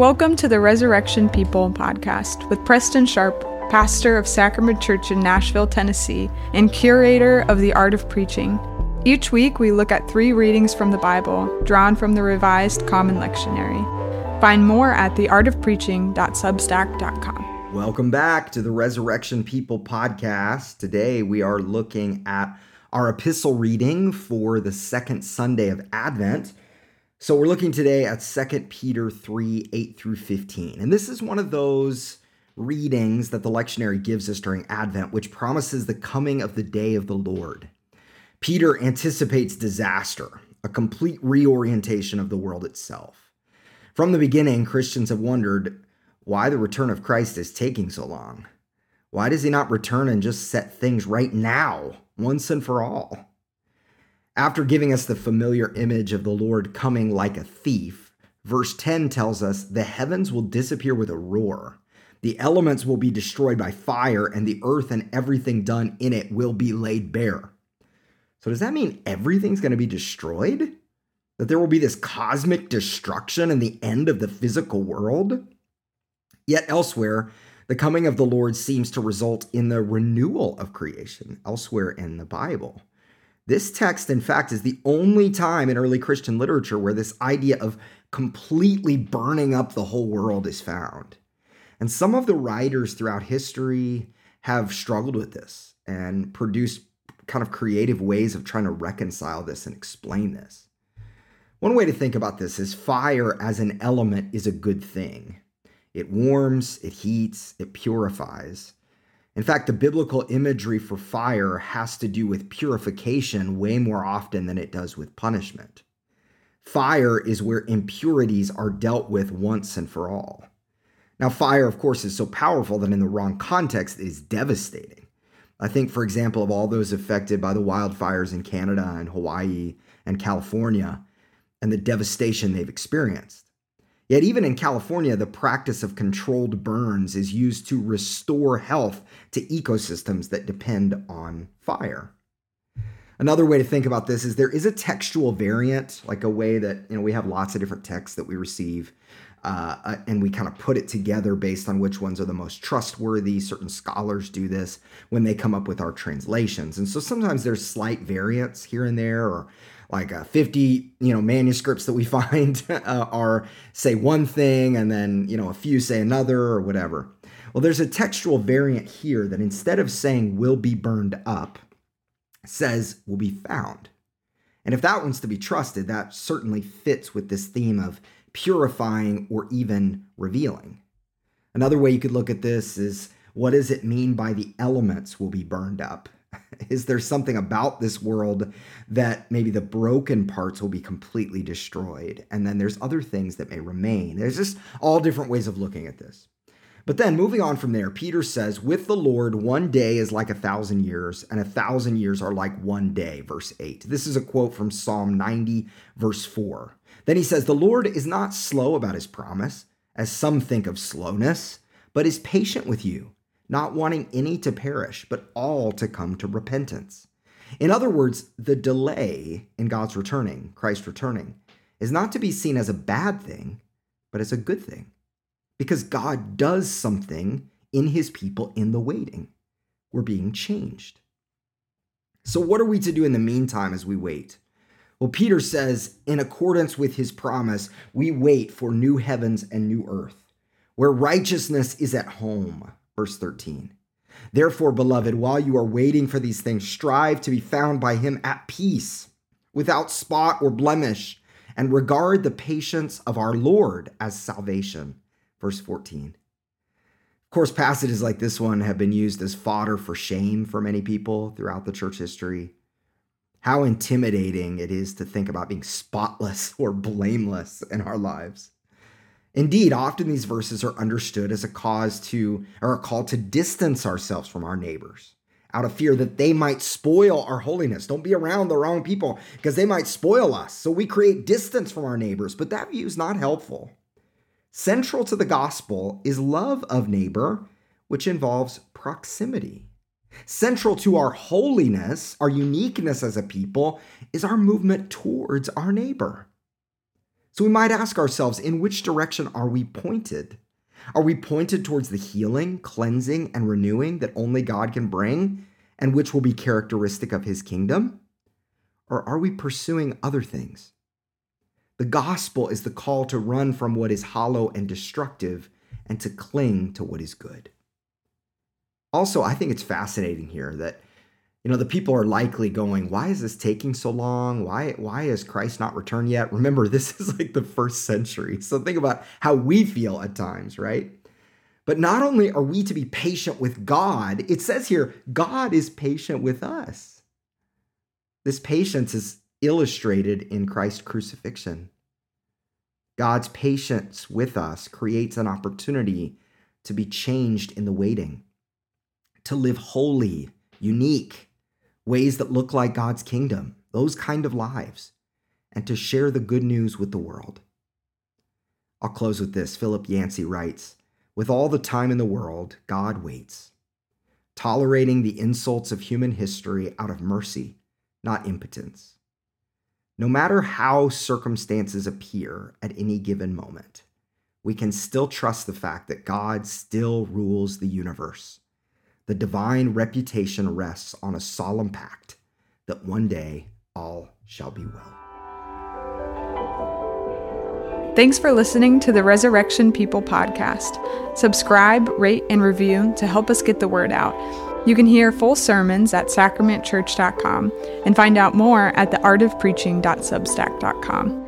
Welcome to the Resurrection People podcast with Preston Sharp, pastor of Sacrament Church in Nashville, Tennessee, and curator of the Art of Preaching. Each week, we look at three readings from the Bible, drawn from the Revised Common Lectionary. Find more at theartofpreaching.substack.com. Welcome back to the Resurrection People podcast. Today, we are looking at our epistle reading for the second Sunday of Advent. So we're looking today at 2 Peter 3 8 through 15. And this is one of those readings that the lectionary gives us during Advent, which promises the coming of the day of the Lord. Peter anticipates disaster, a complete reorientation of the world itself. From the beginning, Christians have wondered why the return of Christ is taking so long. Why does he not return and just set things right now, once and for all? After giving us the familiar image of the Lord coming like a thief, verse 10 tells us the heavens will disappear with a roar. The elements will be destroyed by fire, and the earth and everything done in it will be laid bare. So, does that mean everything's going to be destroyed? That there will be this cosmic destruction and the end of the physical world? Yet elsewhere, the coming of the Lord seems to result in the renewal of creation elsewhere in the Bible. This text, in fact, is the only time in early Christian literature where this idea of completely burning up the whole world is found. And some of the writers throughout history have struggled with this and produced kind of creative ways of trying to reconcile this and explain this. One way to think about this is fire as an element is a good thing. It warms, it heats, it purifies. In fact, the biblical imagery for fire has to do with purification way more often than it does with punishment. Fire is where impurities are dealt with once and for all. Now, fire, of course, is so powerful that in the wrong context it is devastating. I think, for example, of all those affected by the wildfires in Canada and Hawaii and California and the devastation they've experienced. Yet, even in California, the practice of controlled burns is used to restore health to ecosystems that depend on fire. Another way to think about this is there is a textual variant, like a way that you know we have lots of different texts that we receive, uh, uh and we kind of put it together based on which ones are the most trustworthy. Certain scholars do this when they come up with our translations, and so sometimes there's slight variants here and there, or like uh, 50 you know manuscripts that we find uh, are say one thing and then you know a few say another or whatever well there's a textual variant here that instead of saying will be burned up says will be found. And if that one's to be trusted that certainly fits with this theme of purifying or even revealing. Another way you could look at this is what does it mean by the elements will be burned up? Is there something about this world that maybe the broken parts will be completely destroyed? And then there's other things that may remain. There's just all different ways of looking at this but then moving on from there peter says with the lord one day is like a thousand years and a thousand years are like one day verse 8 this is a quote from psalm 90 verse 4 then he says the lord is not slow about his promise as some think of slowness but is patient with you not wanting any to perish, but all to come to repentance. In other words, the delay in God's returning, Christ returning, is not to be seen as a bad thing, but as a good thing. Because God does something in his people in the waiting. We're being changed. So, what are we to do in the meantime as we wait? Well, Peter says, in accordance with his promise, we wait for new heavens and new earth, where righteousness is at home Verse 13. Therefore, beloved, while you are waiting for these things, strive to be found by him at peace, without spot or blemish, and regard the patience of our Lord as salvation. Verse 14. Of course, passages like this one have been used as fodder for shame for many people throughout the church history. How intimidating it is to think about being spotless or blameless in our lives. Indeed, often these verses are understood as a cause to, or a call to distance ourselves from our neighbors out of fear that they might spoil our holiness. Don't be around the wrong people because they might spoil us. So we create distance from our neighbors, but that view is not helpful. Central to the gospel is love of neighbor, which involves proximity. Central to our holiness, our uniqueness as a people, is our movement towards our neighbor. So we might ask ourselves in which direction are we pointed? Are we pointed towards the healing, cleansing, and renewing that only God can bring and which will be characteristic of his kingdom? Or are we pursuing other things? The gospel is the call to run from what is hollow and destructive and to cling to what is good. Also, I think it's fascinating here that you know the people are likely going why is this taking so long? Why why has christ not returned yet? Remember this is like the first century. So think about how we feel at times right? But not only are we to be patient with god it says here god is patient with us. This patience is illustrated in christ's crucifixion god's patience with us creates an opportunity to be changed in the waiting to live holy unique ways that look like God's kingdom, those kind of lives, and to share the good news with the world. I'll close with this. Philip Yancey writes With all the time in the world, God waits, tolerating the insults of human history out of mercy, not impotence. No matter how circumstances appear at any given moment, we can still trust the fact that God still rules the universe the divine reputation rests on a solemn pact that one day all shall be well. Thanks for listening to the Resurrection People podcast. Subscribe, rate, and review to help us get the word out. You can hear full sermons at sacramentchurch.com and find out more at theartofpreaching.substack.com.